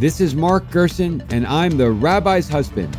This is Mark Gerson, and I'm the rabbi's husband.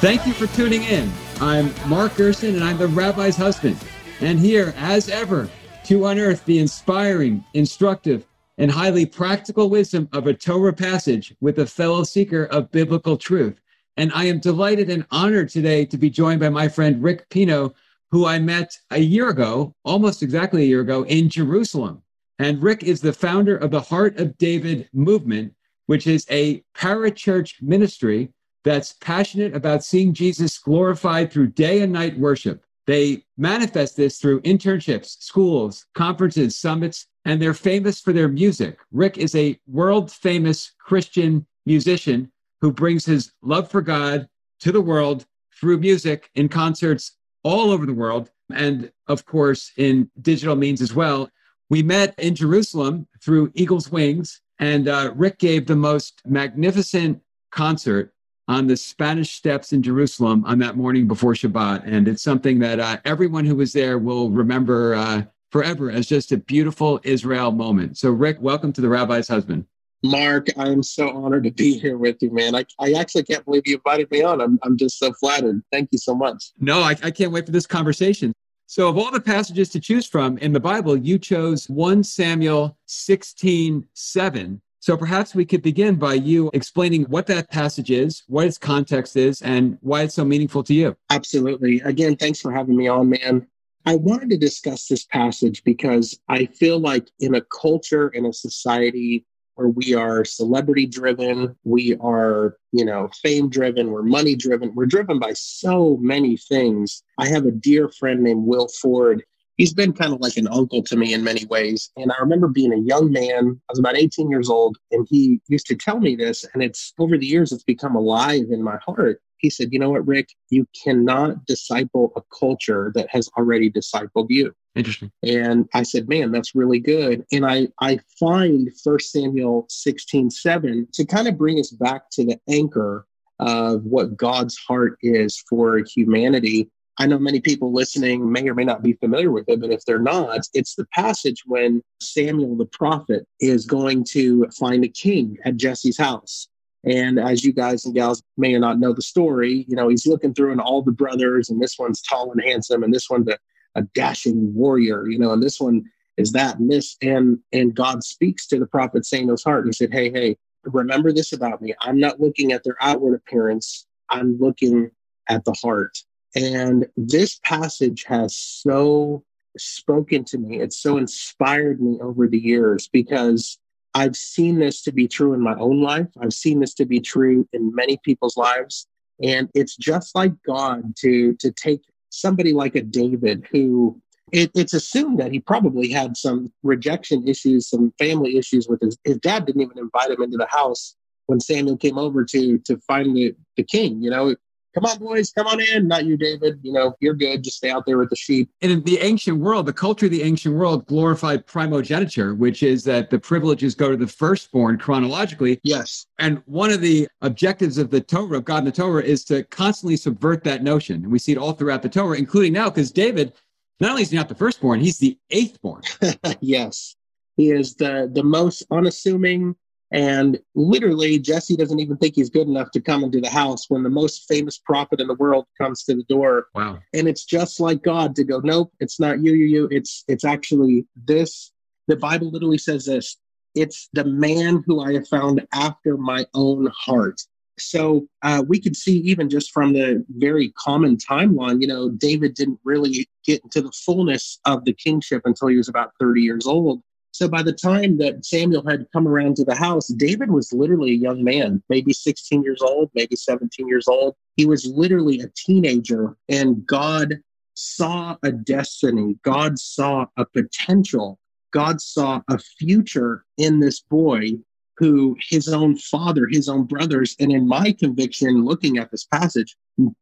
Thank you for tuning in. I'm Mark Gerson, and I'm the rabbi's husband. And here, as ever, to unearth the inspiring, instructive, and highly practical wisdom of a Torah passage with a fellow seeker of biblical truth. And I am delighted and honored today to be joined by my friend Rick Pino, who I met a year ago, almost exactly a year ago, in Jerusalem. And Rick is the founder of the Heart of David movement, which is a parachurch ministry that's passionate about seeing Jesus glorified through day and night worship. They manifest this through internships, schools, conferences, summits, and they're famous for their music. Rick is a world famous Christian musician who brings his love for God to the world through music in concerts all over the world, and of course, in digital means as well. We met in Jerusalem through Eagles' Wings, and uh, Rick gave the most magnificent concert on the Spanish steps in Jerusalem on that morning before Shabbat. And it's something that uh, everyone who was there will remember uh, forever as just a beautiful Israel moment. So, Rick, welcome to the Rabbi's Husband. Mark, I am so honored to be here with you, man. I, I actually can't believe you invited me on. I'm, I'm just so flattered. Thank you so much. No, I, I can't wait for this conversation. So, of all the passages to choose from in the Bible, you chose 1 Samuel 16 7 so perhaps we could begin by you explaining what that passage is, what its context is, and why it's so meaningful to you. Absolutely. Again, thanks for having me on, man. I wanted to discuss this passage because I feel like in a culture, in a society where we are celebrity driven, we are, you know, fame driven, we're money driven, we're driven by so many things. I have a dear friend named Will Ford he's been kind of like an uncle to me in many ways. And I remember being a young man, I was about 18 years old, and he used to tell me this. And it's over the years, it's become alive in my heart. He said, You know what, Rick? You cannot disciple a culture that has already discipled you. Interesting. And I said, Man, that's really good. And I, I find First Samuel 16 7 to kind of bring us back to the anchor of what God's heart is for humanity I know many people listening may or may not be familiar with it, but if they're not, it's the passage when Samuel the prophet is going to find a king at Jesse's house. And as you guys and gals may or not know the story, you know, he's looking through and all the brothers, and this one's tall and handsome, and this one's a, a dashing warrior, you know, and this one is that and this. And and God speaks to the prophet Samuel's heart. And he said, Hey, hey, remember this about me. I'm not looking at their outward appearance, I'm looking at the heart. And this passage has so spoken to me. It's so inspired me over the years because I've seen this to be true in my own life. I've seen this to be true in many people's lives. And it's just like God to, to take somebody like a David who it, it's assumed that he probably had some rejection issues, some family issues with his, his dad didn't even invite him into the house when Samuel came over to to find the, the king. You know, come on, boys, come on in. Not you, David. You know, you're good. Just stay out there with the sheep. And in the ancient world, the culture of the ancient world glorified primogeniture, which is that the privileges go to the firstborn chronologically. Yes. And one of the objectives of the Torah, of God in the Torah, is to constantly subvert that notion. And we see it all throughout the Torah, including now, because David, not only is he not the firstborn, he's the eighth born. yes. He is the, the most unassuming, and literally, Jesse doesn't even think he's good enough to come into the house when the most famous prophet in the world comes to the door. Wow. And it's just like God to go, nope, it's not you, you, you. It's it's actually this. The Bible literally says this. It's the man who I have found after my own heart. So uh, we could see even just from the very common timeline, you know, David didn't really get into the fullness of the kingship until he was about 30 years old. So by the time that Samuel had come around to the house, David was literally a young man, maybe 16 years old, maybe 17 years old. He was literally a teenager, and God saw a destiny. God saw a potential. God saw a future in this boy who his own father, his own brothers, and in my conviction, looking at this passage,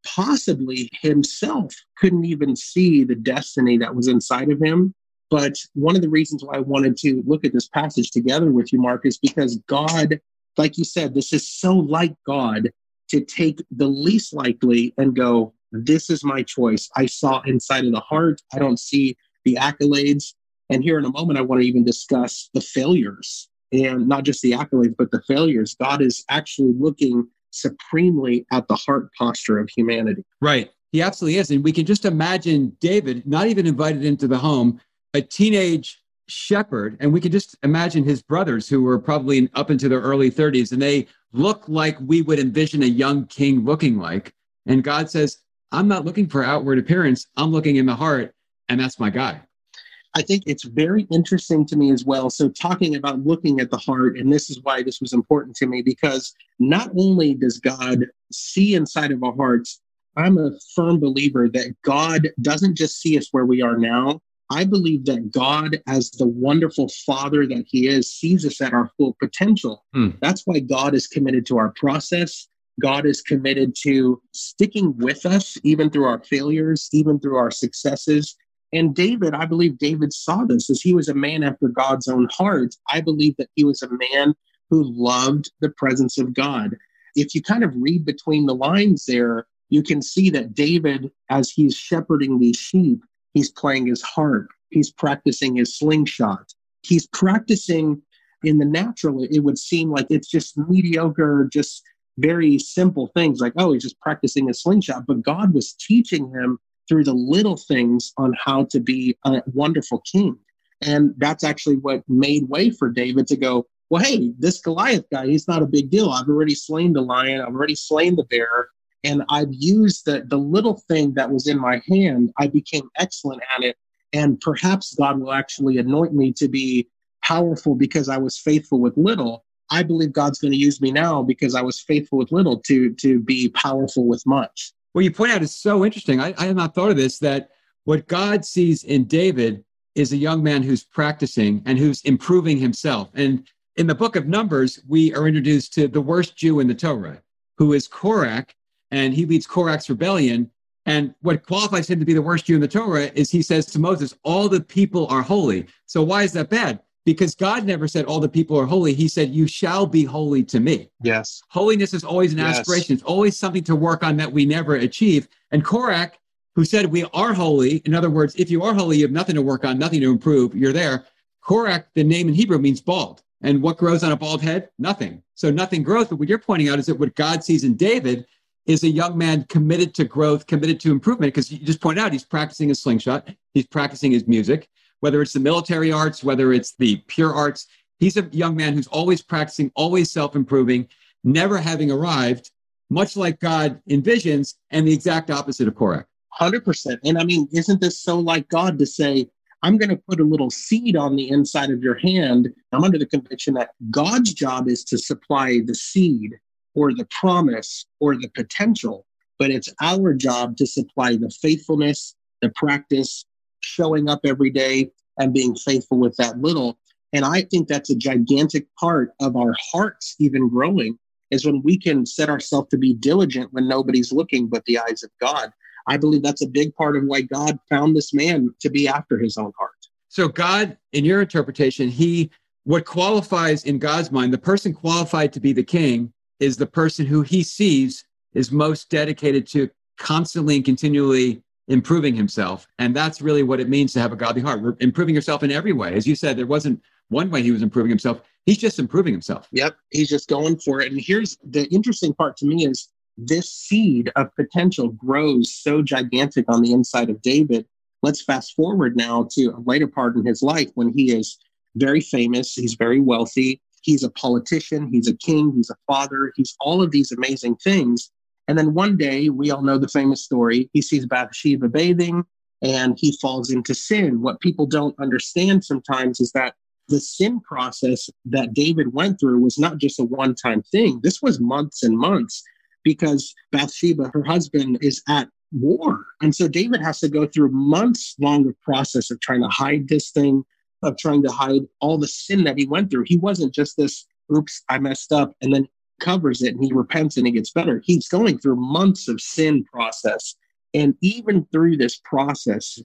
possibly himself couldn't even see the destiny that was inside of him but one of the reasons why I wanted to look at this passage together with you, Mark, is because God like you said, this is so like God to take the least likely and go, this is my choice. I saw inside of the heart. I don't see the accolades. And here in a moment, I want to even discuss the failures and not just the accolades, but the failures. God is actually looking supremely at the heart posture of humanity. Right. He absolutely is. And we can just imagine David not even invited into the home, a teenage shepherd, and we can just imagine his brothers who were probably up into their early 30s, and they look like we would envision a young king looking like. And God says, I'm not looking for outward appearance, I'm looking in the heart, and that's my guy. I think it's very interesting to me as well. So, talking about looking at the heart, and this is why this was important to me because not only does God see inside of our hearts, I'm a firm believer that God doesn't just see us where we are now. I believe that God, as the wonderful Father that He is, sees us at our full potential. Hmm. That's why God is committed to our process. God is committed to sticking with us, even through our failures, even through our successes. And David, I believe David saw this as he was a man after God's own heart. I believe that he was a man who loved the presence of God. If you kind of read between the lines there, you can see that David, as he's shepherding these sheep, he's playing his harp, he's practicing his slingshot, he's practicing in the natural. It would seem like it's just mediocre, just very simple things like, oh, he's just practicing a slingshot. But God was teaching him through the little things on how to be a wonderful king. And that's actually what made way for David to go, well, hey, this Goliath guy, he's not a big deal. I've already slain the lion, I've already slain the bear, and I've used the, the little thing that was in my hand. I became excellent at it. And perhaps God will actually anoint me to be powerful because I was faithful with little. I believe God's going to use me now because I was faithful with little to to be powerful with much. What you point out is so interesting. I, I not thought of this that what God sees in David is a young man who's practicing and who's improving himself. And in the book of Numbers, we are introduced to the worst Jew in the Torah, who is Korach, and he leads Korach's rebellion. And what qualifies him to be the worst Jew in the Torah is he says to Moses, All the people are holy. So why is that bad? because God never said all the people are holy. He said, You shall be holy to me. Yes. Holiness is always an yes. aspiration, it's always something to work on that we never achieve. And Korach, who said we are holy, in other words, if you are holy, you have nothing to work on, nothing to improve, you're there. Korach, the name in Hebrew means bald. And what grows on a bald head? Nothing. So nothing grows. But what you're pointing out is that what God sees in David is a young man committed to growth, committed to improvement, because you just pointed out he's practicing his slingshot, he's practicing his music, whether it's the military arts, whether it's the pure arts. He's a young man who's always practicing, always self improving, never having arrived, much like God envisions, and the exact opposite of Korach. 100%. And I mean, isn't this so like God to say, I'm going to put a little seed on the inside of your hand? I'm under the conviction that God's job is to supply the seed or the promise or the potential, but it's our job to supply the faithfulness, the practice, showing up every day and being faithful with that little. And I think that's a gigantic part of our hearts even growing is when we can set ourselves to be diligent when nobody's looking but the eyes of God. I believe that's a big part of why God found this man to be after his own heart. So God, in your interpretation, he what qualifies in God's mind, the person qualified to be the king is the person who he sees is most dedicated to constantly and continually improving himself. And that's really what it means to have a godly heart. We're improving yourself in every way. As you said, there wasn't one way he was improving himself. He's just improving himself. Yep. He's just going for it. And here's the interesting part to me is this seed of potential grows so gigantic on the inside of David. Let's fast forward now to a later part in his life when he is very famous, he's very wealthy, he's a politician, he's a king, he's a father, he's all of these amazing things. And then one day, we all know the famous story. He sees Bathsheba bathing and he falls into sin. What people don't understand sometimes is that the sin process that David went through was not just a one time thing. This was months and months because Bathsheba, her husband, is at war. And so David has to go through months long of process of trying to hide this thing, of trying to hide all the sin that he went through. He wasn't just this, oops, I messed up. And then covers it and he repents and he gets better. He's going through months of sin process. And even through this process,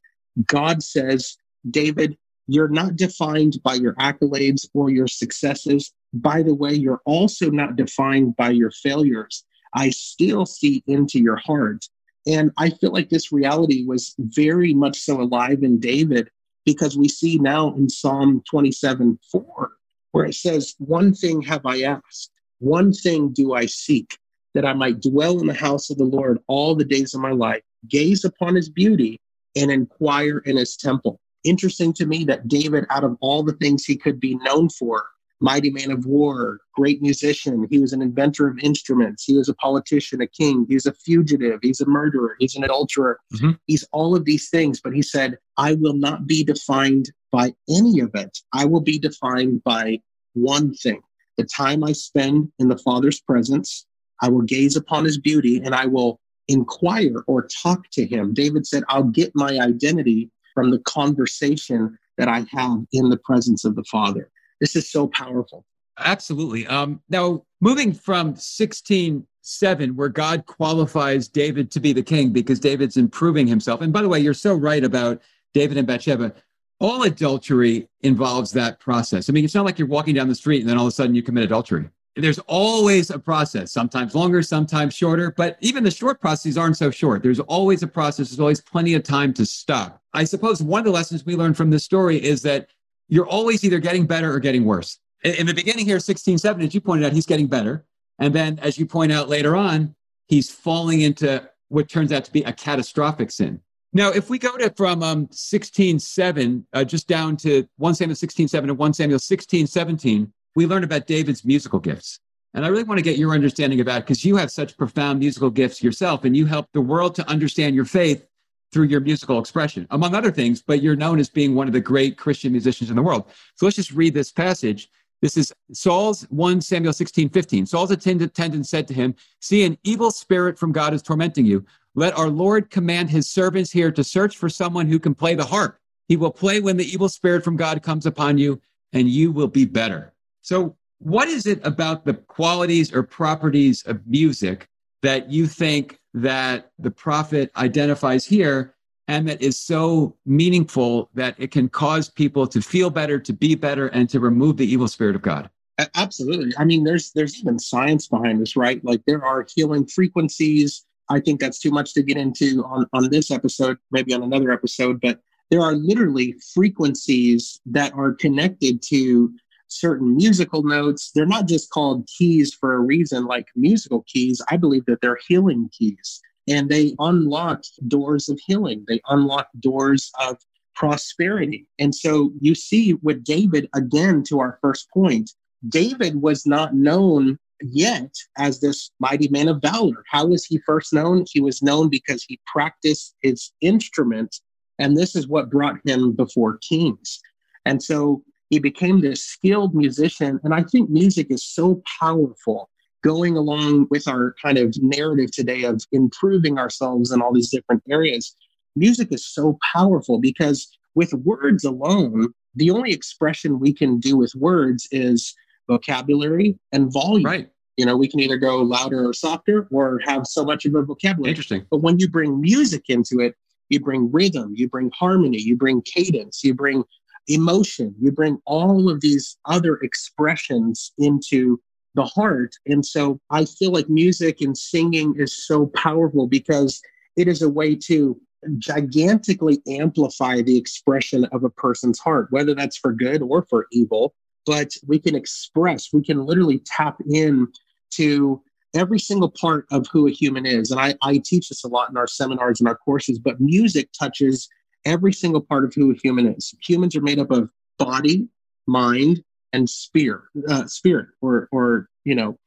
God says, David, you're not defined by your accolades or your successes. by the way, you're also not defined by your failures. I still see into your heart. And I feel like this reality was very much so alive in David because we see now in Psalm 27 4, where it says, One thing have I asked, one thing do I seek, that I might dwell in the house of the Lord all the days of my life, gaze upon his beauty, and inquire in his temple. Interesting to me that David, out of all the things he could be known for, mighty man of war, great musician. He was an inventor of instruments. He was a politician, a king. He's a fugitive. He's a murderer. He's an adulterer. Mm-hmm. He's all of these things. But he said, I will not be defined by any of it. I will be defined by one thing the time I spend in the Father's presence. I will gaze upon his beauty and I will inquire or talk to him. David said, I'll get my identity from the conversation that I have in the presence of the Father. This is so powerful. Absolutely. Um, now, moving from 16 7, where God qualifies David to be the king because David's improving himself. And by the way, you're so right about David and Bathsheba. All adultery involves that process. I mean, it's not like you're walking down the street and then all of a sudden you commit adultery. There's always a process, sometimes longer, sometimes shorter, but even the short processes aren't so short. There's always a process, there's always plenty of time to stop. I suppose one of the lessons we learned from this story is that you're always either getting better or getting worse. In the beginning here, 16, 7, as you pointed out, he's getting better. And then, as you point out later on, he's falling into what turns out to be a catastrophic sin. Now, if we go to from um, 16, 7, uh, just down to 1 Samuel 16, 7 and 1 Samuel 16, 17, we learn about David's musical gifts. And I really want to get your understanding about because you have such profound musical gifts yourself and you help the world to understand your faith through your musical expression, among other things, but you're known as being one of the great Christian musicians in the world. So let's just read this passage. This is Saul's 1 Samuel 16, 15. Saul's attendant said to him, See, an evil spirit from God is tormenting you. Let our Lord command his servants here to search for someone who can play the harp. He will play when the evil spirit from God comes upon you, and you will be better. So, what is it about the qualities or properties of music that you think that the prophet identifies here and that is so meaningful that it can cause people to feel better, to be better, and to remove the evil spirit of God. Absolutely. I mean, there's there's even science behind this, right? Like there are healing frequencies. I think that's too much to get into on, on this episode, maybe on another episode, but there are literally frequencies that are connected to certain musical notes. They're not just called keys for a reason, like musical keys. I believe that they're healing keys and they unlock doors of healing, they unlock doors of prosperity. And so you see with David, again, to our first point, David was not known yet as this mighty man of valor. How was he first known? He was known because he practiced his instrument, and this is what brought him before kings. And so he became this skilled musician. And I think music is so powerful going along with our kind of narrative today of improving ourselves in all these different areas. Music is so powerful because with words alone, the only expression we can do with words is vocabulary and volume. Right. You know, we can either go louder or softer or have so much of a vocabulary. Interesting. But when you bring music into it, you bring rhythm, you bring harmony, you bring cadence, you bring emotion. You bring all of these other expressions into the heart. And so I feel like music and singing is so powerful because it is a way to gigantically amplify the expression of a person's heart, whether that's for good or for evil. But we can express, we can literally tap in to every single part of who a human is. And I, I teach this a lot in our seminars and our courses, but music touches every single part of who a human is. Humans are made up of body, mind, and spirit, uh, spirit, or or you know,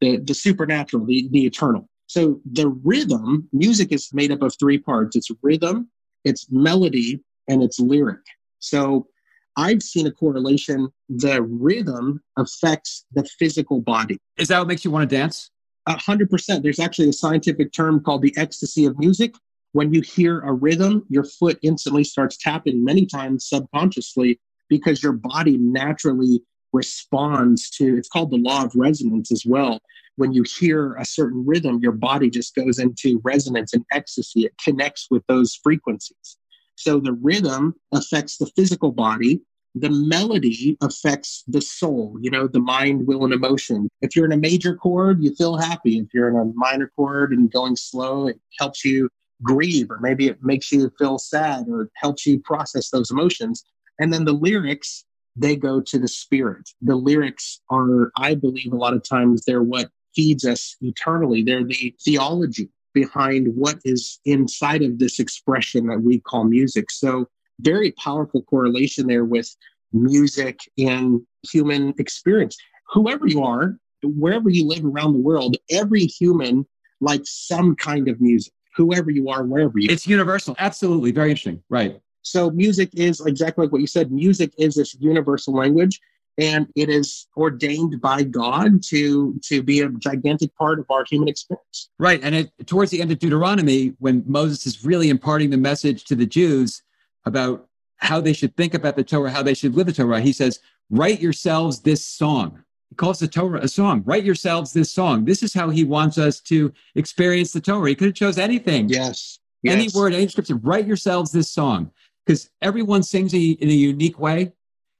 the the supernatural, the the eternal. So the rhythm, music is made up of three parts. It's rhythm, it's melody, and it's lyric. So I've seen a correlation. The rhythm affects the physical body. Is that what makes you want to dance? A hundred percent. There's actually a scientific term called the ecstasy of music. When you hear a rhythm, your foot instantly starts tapping many times subconsciously because your body naturally responds to it's called the law of resonance as well. When you hear a certain rhythm, your body just goes into resonance and ecstasy. It connects with those frequencies. So the rhythm affects the physical body, the melody affects the soul, you know, the mind, will, and emotion. If you're in a major chord, you feel happy. If you're in a minor chord and going slow, it helps you grieve, or maybe it makes you feel sad or helps you process those emotions. And then the lyrics, they go to the spirit. The lyrics are, I believe, a lot of times they're what feeds us eternally. They're the theology behind what is inside of this expression that we call music. So very powerful correlation there with music and human experience. Whoever you are, wherever you live around the world, every human likes some kind of music. Whoever you are, wherever you. It's universal. Absolutely, very interesting. Right. So music is exactly like what you said. Music is this universal language, and it is ordained by God to to be a gigantic part of our human experience. Right. And it, towards the end of Deuteronomy, when Moses is really imparting the message to the Jews, about how they should think about the Torah, how they should live the Torah. He says, Write yourselves this song. He calls the Torah a song. Write yourselves this song. This is how he wants us to experience the Torah. He could have chose anything. Yes. Any word, any scripture. Write yourselves this song. Because everyone sings in a unique way.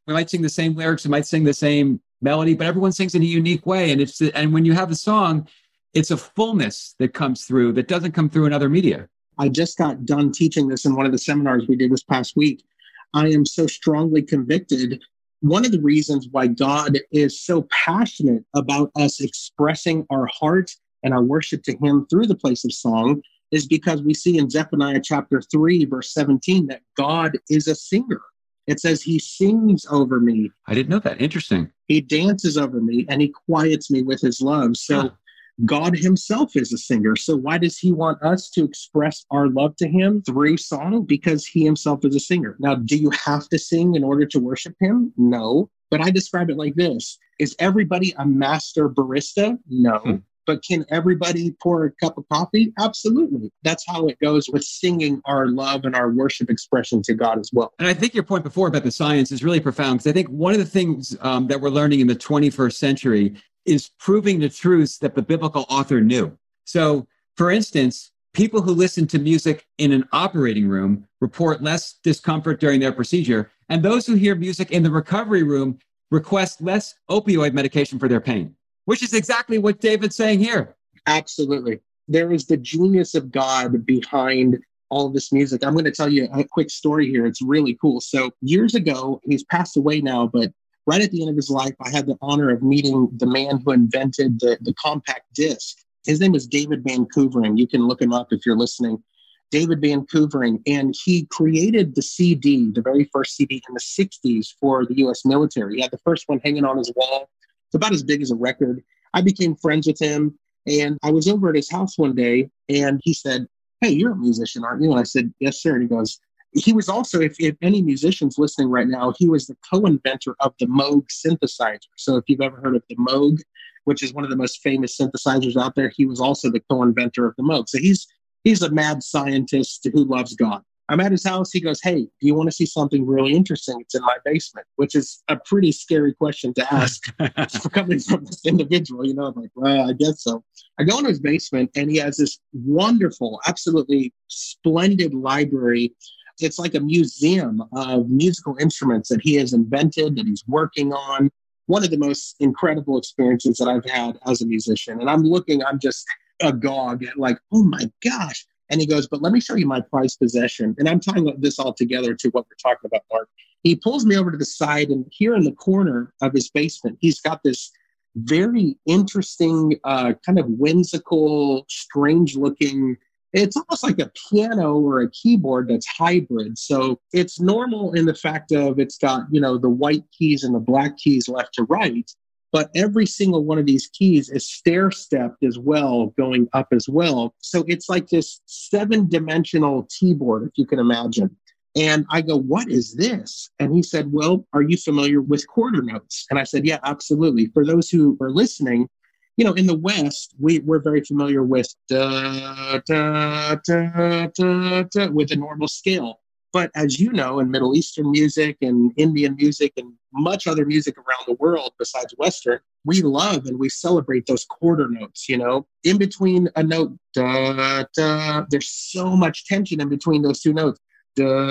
We might sing the same lyrics, we might sing the same melody, but everyone sings in a unique way. And it's and when you have a song, it's a fullness that comes through that doesn't come through in other media. I just got done teaching this in one of the seminars we did this past week. I am so strongly convicted. One of the reasons why God is so passionate about us expressing our heart and our worship to Him through the place of song is because we see in Zephaniah chapter 3, verse 17, that God is a singer. It says, He sings over me. I didn't know that. Interesting. He dances over me and He quiets me with His love. So, huh. God himself is a singer. So why does he want us to express our love to him through song? Because he himself is a singer. Now, do you have to sing in order to worship him? No. But I describe it like this Is everybody a master barista? No. Hmm. But can everybody pour a cup of coffee? Absolutely. That's how it goes with singing our love and our worship expression to God as well. And I think your point before about the science is really profound because I think one of the things um, that we're learning in the 21st century is proving the truths that the biblical author knew. So, for instance, people who listen to music in an operating room report less discomfort during their procedure, and those who hear music in the recovery room request less opioid medication for their pain, which is exactly what David's saying here. Absolutely. There is the genius of God behind all this music. I'm going to tell you a quick story here. It's really cool. So, years ago, he's passed away now, but right at the end of his life, I had the honor of meeting the man who invented the, the compact disc. His name is David Van Koevering. You can look him up if you're listening. David Van Koevering, and he created the CD, the very first CD in the 60s for the US military. He had the first one hanging on his wall. It's about as big as a record. I became friends with him, and I was over at his house one day, and he said, Hey, you're a musician, aren't you? And I said, Yes, sir. And he goes, he was also, if, if any musicians listening right now, he was the co-inventor of the Moog synthesizer. So if you've ever heard of the Moog, which is one of the most famous synthesizers out there, he was also the co-inventor of the Moog. So he's he's a mad scientist who loves God. I'm at his house. He goes, Hey, do you want to see something really interesting? It's in my basement, which is a pretty scary question to ask coming from this individual. You know, I'm like, Well, I guess so. I go into his basement and he has this wonderful, absolutely splendid library it's like a museum of musical instruments that he has invented, that he's working on. One of the most incredible experiences that I've had as a musician. And I'm looking, I'm just agog at like, oh my gosh. And he goes, but let me show you my prized possession. And I'm tying this all together to what we're talking about, Mark. He pulls me over to the side, and here in the corner of his basement, he's got this very interesting, uh, kind of whimsical, strange looking it's almost like a piano or a keyboard that's hybrid. So it's normal in the fact of it's got, you know, the white keys and the black keys left to right, but every single one of these keys is stair stepped as well, going up as well. So it's like this seven dimensional keyboard, if you can imagine. And I go, What is this? And he said, Well, are you familiar with quarter notes? And I said, Yeah, absolutely. For those who are listening, you know, in the West, we, we're very familiar with da, da, da, da, da, with a normal scale. But as you know, in Middle Eastern music and Indian music and much other music around the world besides Western, we love and we celebrate those quarter notes, you know, in between a note, da, da, there's so much tension in between those two notes. Da,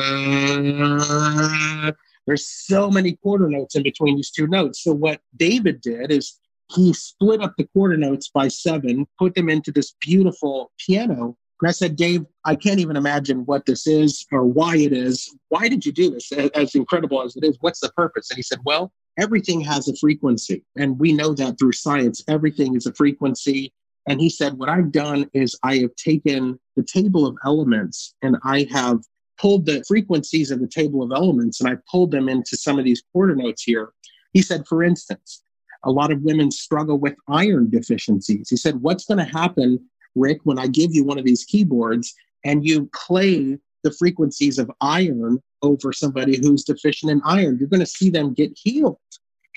There's so many quarter notes in between these two notes. So what David did is he split up the quarter notes by seven, put them into this beautiful piano. And I said, Dave, I can't even imagine what this is or why it is. Why did you do this? As incredible as it is, what's the purpose? And he said, Well, everything has a frequency. And we know that through science, everything is a frequency. And he said, What I've done is I have taken the table of elements and I have pulled the frequencies of the table of elements and I pulled them into some of these quarter notes here. He said, For instance, a lot of women struggle with iron deficiencies. He said, What's going to happen, Rick, when I give you one of these keyboards and you play the frequencies of iron over somebody who's deficient in iron? You're going to see them get healed.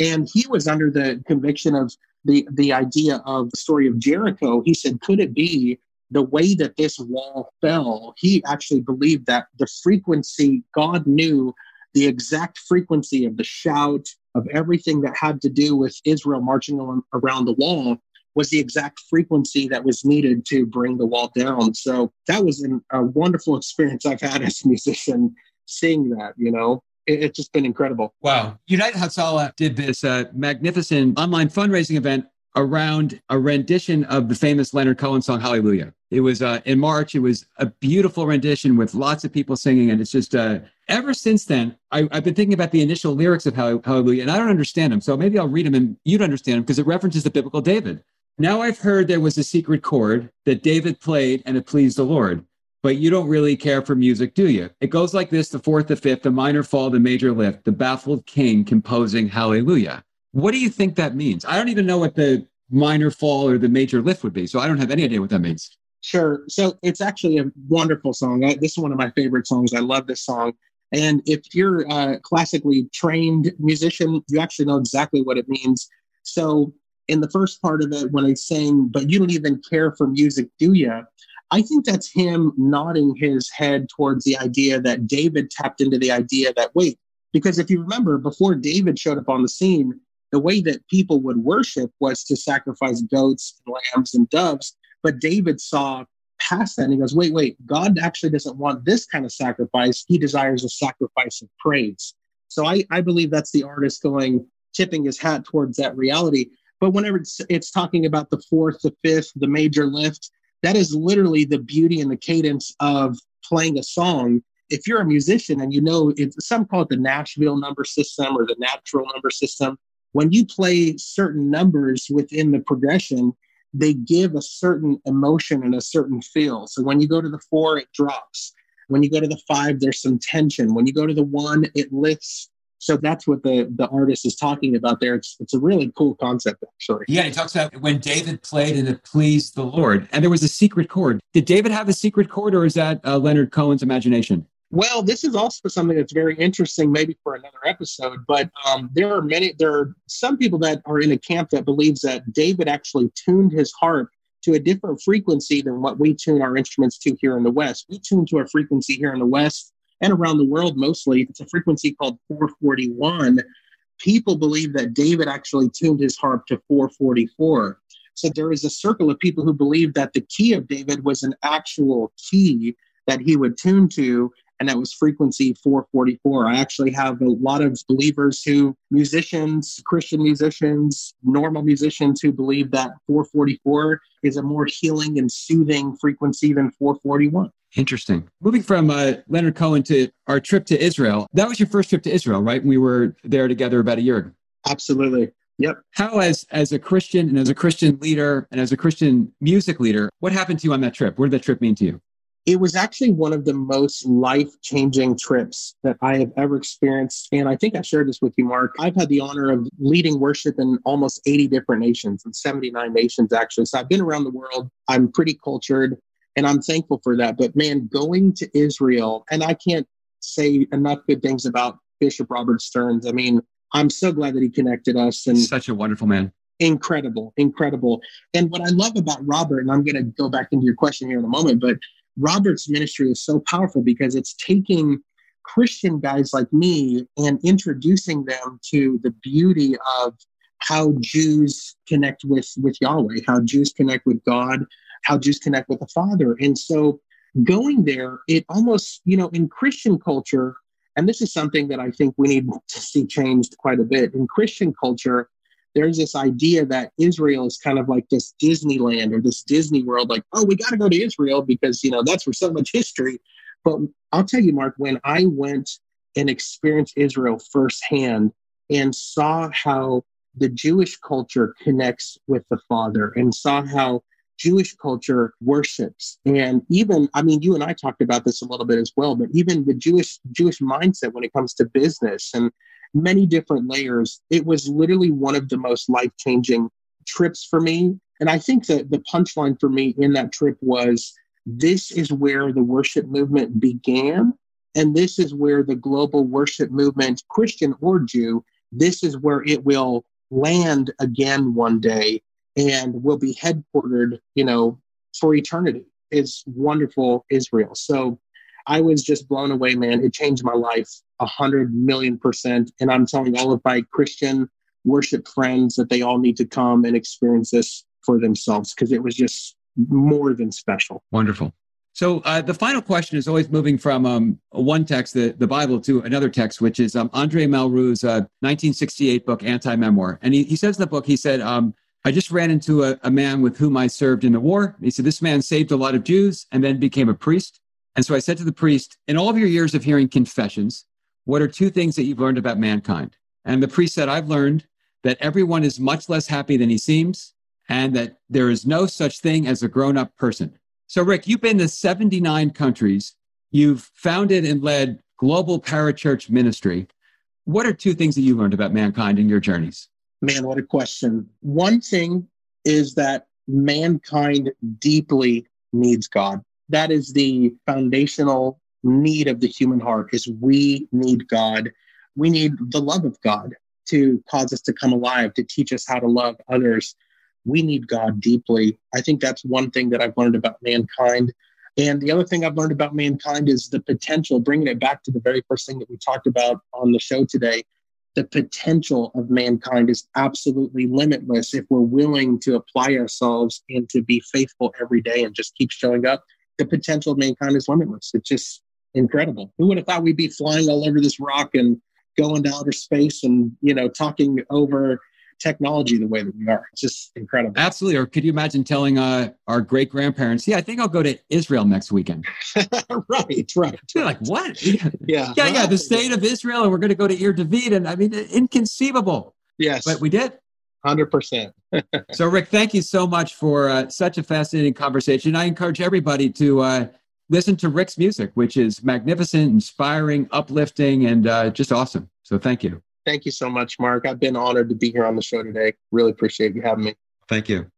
And he was under the conviction of the, the idea of the story of Jericho. He said, Could it be the way that this wall fell? He actually believed that the frequency, God knew the exact frequency of the shout, of everything that had to do with Israel marching around the wall was the exact frequency that was needed to bring the wall down. So that was an, a wonderful experience I've had as a musician seeing that, you know. It, it's just been incredible. Wow. United Hatzalah did this uh, magnificent online fundraising event around a rendition of the famous Leonard Cohen song Hallelujah. It was uh, in March. It was a beautiful rendition with lots of people singing, and it's just uh, ever since then I, have been thinking about the initial lyrics of Hallelujah, and I don't understand them. So maybe I'll read them and you'd understand them because it references the biblical David. Now I've heard there was a secret chord that David played and it pleased the Lord, but you don't really care for music, do you? It goes like this: the fourth, the fifth, the minor fall, the major lift, the baffled king composing Hallelujah. What do you think that means? I don't even know what the minor fall or the major lift would be. So I don't have any idea what that means. Sure. So it's actually a wonderful song. I, this is one of my favorite songs. I love this song. And if you're a classically trained musician, you actually know exactly what it means. So in the first part of it, when he's saying, but you don't even care for music, do you? I think that's him nodding his head towards the idea that David tapped into the idea that, wait, because if you remember, before David showed up on the scene, the way that people would worship was to sacrifice goats and lambs and doves. But David saw past that and he goes, wait, wait, God actually doesn't want this kind of sacrifice. He desires a sacrifice of praise. So I, I believe that's the artist going, tipping his hat towards that reality. But whenever it's, it's talking about the fourth, the fifth, the major lift, that is literally the beauty and the cadence of playing a song. If you're a musician and you know, some call it the Nashville number system or the natural number system, when you play certain numbers within the progression, they give a certain emotion and a certain feel. So when you go to the four, it drops. When you go to the five, there's some tension. When you go to the one, it lifts. So that's what the the artist is talking about there. It's it's a really cool concept, actually. Yeah, he talks about when David played and it pleased the Lord, and there was a secret chord. Did David have a secret chord, or is that uh, Leonard Cohen's imagination? Well, this is also something that's very interesting, maybe for another episode. But um, there are many, there are some people that are in a camp that believes that David actually tuned his harp to a different frequency than what we tune our instruments to here in the West. We tune to a frequency here in the West and around the world mostly. It's a frequency called 441. People believe that David actually tuned his harp to 444. So there is a circle of people who believe that the key of David was an actual key that he would tune to and that was frequency 444. I actually have a lot of believers who, musicians, Christian musicians, normal musicians who believe that 444 is a more healing and soothing frequency than 441. Interesting. Moving from uh, Leonard Cohen to our trip to Israel, that was your first trip to Israel, right? We were there together about a year ago. Absolutely. Yep. How, as as a Christian and as a Christian leader and as a Christian music leader, what happened to you on that trip? What did that trip mean to you? It was actually one of the most life changing trips that I have ever experienced. And I think I shared this with you, Mark. I've had the honor of leading worship in almost 80 different nations and 79 nations, actually. So I've been around the world. I'm pretty cultured and I'm thankful for that. But man, going to Israel, and I can't say enough good things about Bishop Robert Stearns. I mean, I'm so glad that he connected us and such a wonderful man. Incredible, incredible. And what I love about Robert, and I'm going to go back into your question here in a moment, but Robert's ministry is so powerful because it's taking Christian guys like me and introducing them to the beauty of how Jews connect with with Yahweh, how Jews connect with God, how Jews connect with the Father. And so going there, it almost, you know, in Christian culture, And this is something that I think we need to see changed quite a bit. In Christian culture, there's this idea that Israel is kind of like this Disneyland or this Disney world, like, oh, we got to go to Israel because, you know, that's where so much history. But I'll tell you, Mark, when I went and experienced Israel firsthand and saw how the Jewish culture connects with the Father and saw how Jewish culture worships. And even, I mean, you and I talked about this a little bit as well, but even the Jewish Jewish mindset when it comes to business and many different layers, it was literally one of the most life-changing trips for me. And I think that the punchline for me in that trip was this is where the worship movement began. And this is where the global worship movement, Christian or Jew, this is where it will land again one day and will be headquartered, you know, for eternity. It's wonderful Israel. So I was just blown away, man. It changed my life a hundred million percent. And I'm telling all of my Christian worship friends that they all need to come and experience this for themselves because it was just more than special. Wonderful. So uh, the final question is always moving from um, one text, the, the Bible, to another text, which is um, Andre Malraux's uh, 1968 book, Anti-Memoir. And he, he says in the book, he said, um, I just ran into a, a, man with whom I served in the war. He said, this man saved a lot of Jews and then became a priest. And so I said to the priest, in all of your years of hearing confessions, what are two things that you've learned about mankind? And the priest said, I've learned that everyone is much less happy than he seems and that there is no such thing as a grown up person. So, Rick, you've been to 79 countries. You've founded and led global parachurch ministry. What are two things that you learned about mankind in your journeys? Man, what a question. One thing is that mankind deeply needs God. That is the foundational need of the human heart is we need God. We need the love of God to cause us to come alive, to teach us how to love others, we need God deeply. I think that's one thing that I've learned about mankind. And the other thing I've learned about mankind is the potential, bringing it back to the very first thing that we talked about on the show today. The potential of mankind is absolutely limitless if we're willing to apply ourselves and to be faithful every day and just keep showing up. The potential of mankind is limitless. It's just incredible. Who would have thought we'd be flying all over this rock and going to outer space and, you know, talking over technology the way that we are. It's just incredible. Absolutely. Or could you imagine telling uh, our great grandparents, yeah, I think I'll go to Israel next weekend? right, right. They're like, what? Yeah, yeah, yeah, yeah, the state of Israel, and we're going to go to Ir David. And I mean, inconceivable. Yes. But we did. 100%. so, Rick, thank you so much for uh, such a fascinating conversation. I encourage everybody to uh, listen to Rick's music, which is magnificent, inspiring, uplifting, and uh, just awesome. So, thank you. Thank you so much, Mark. I've been honored to be here on the show today. Really appreciate you having me. Thank you.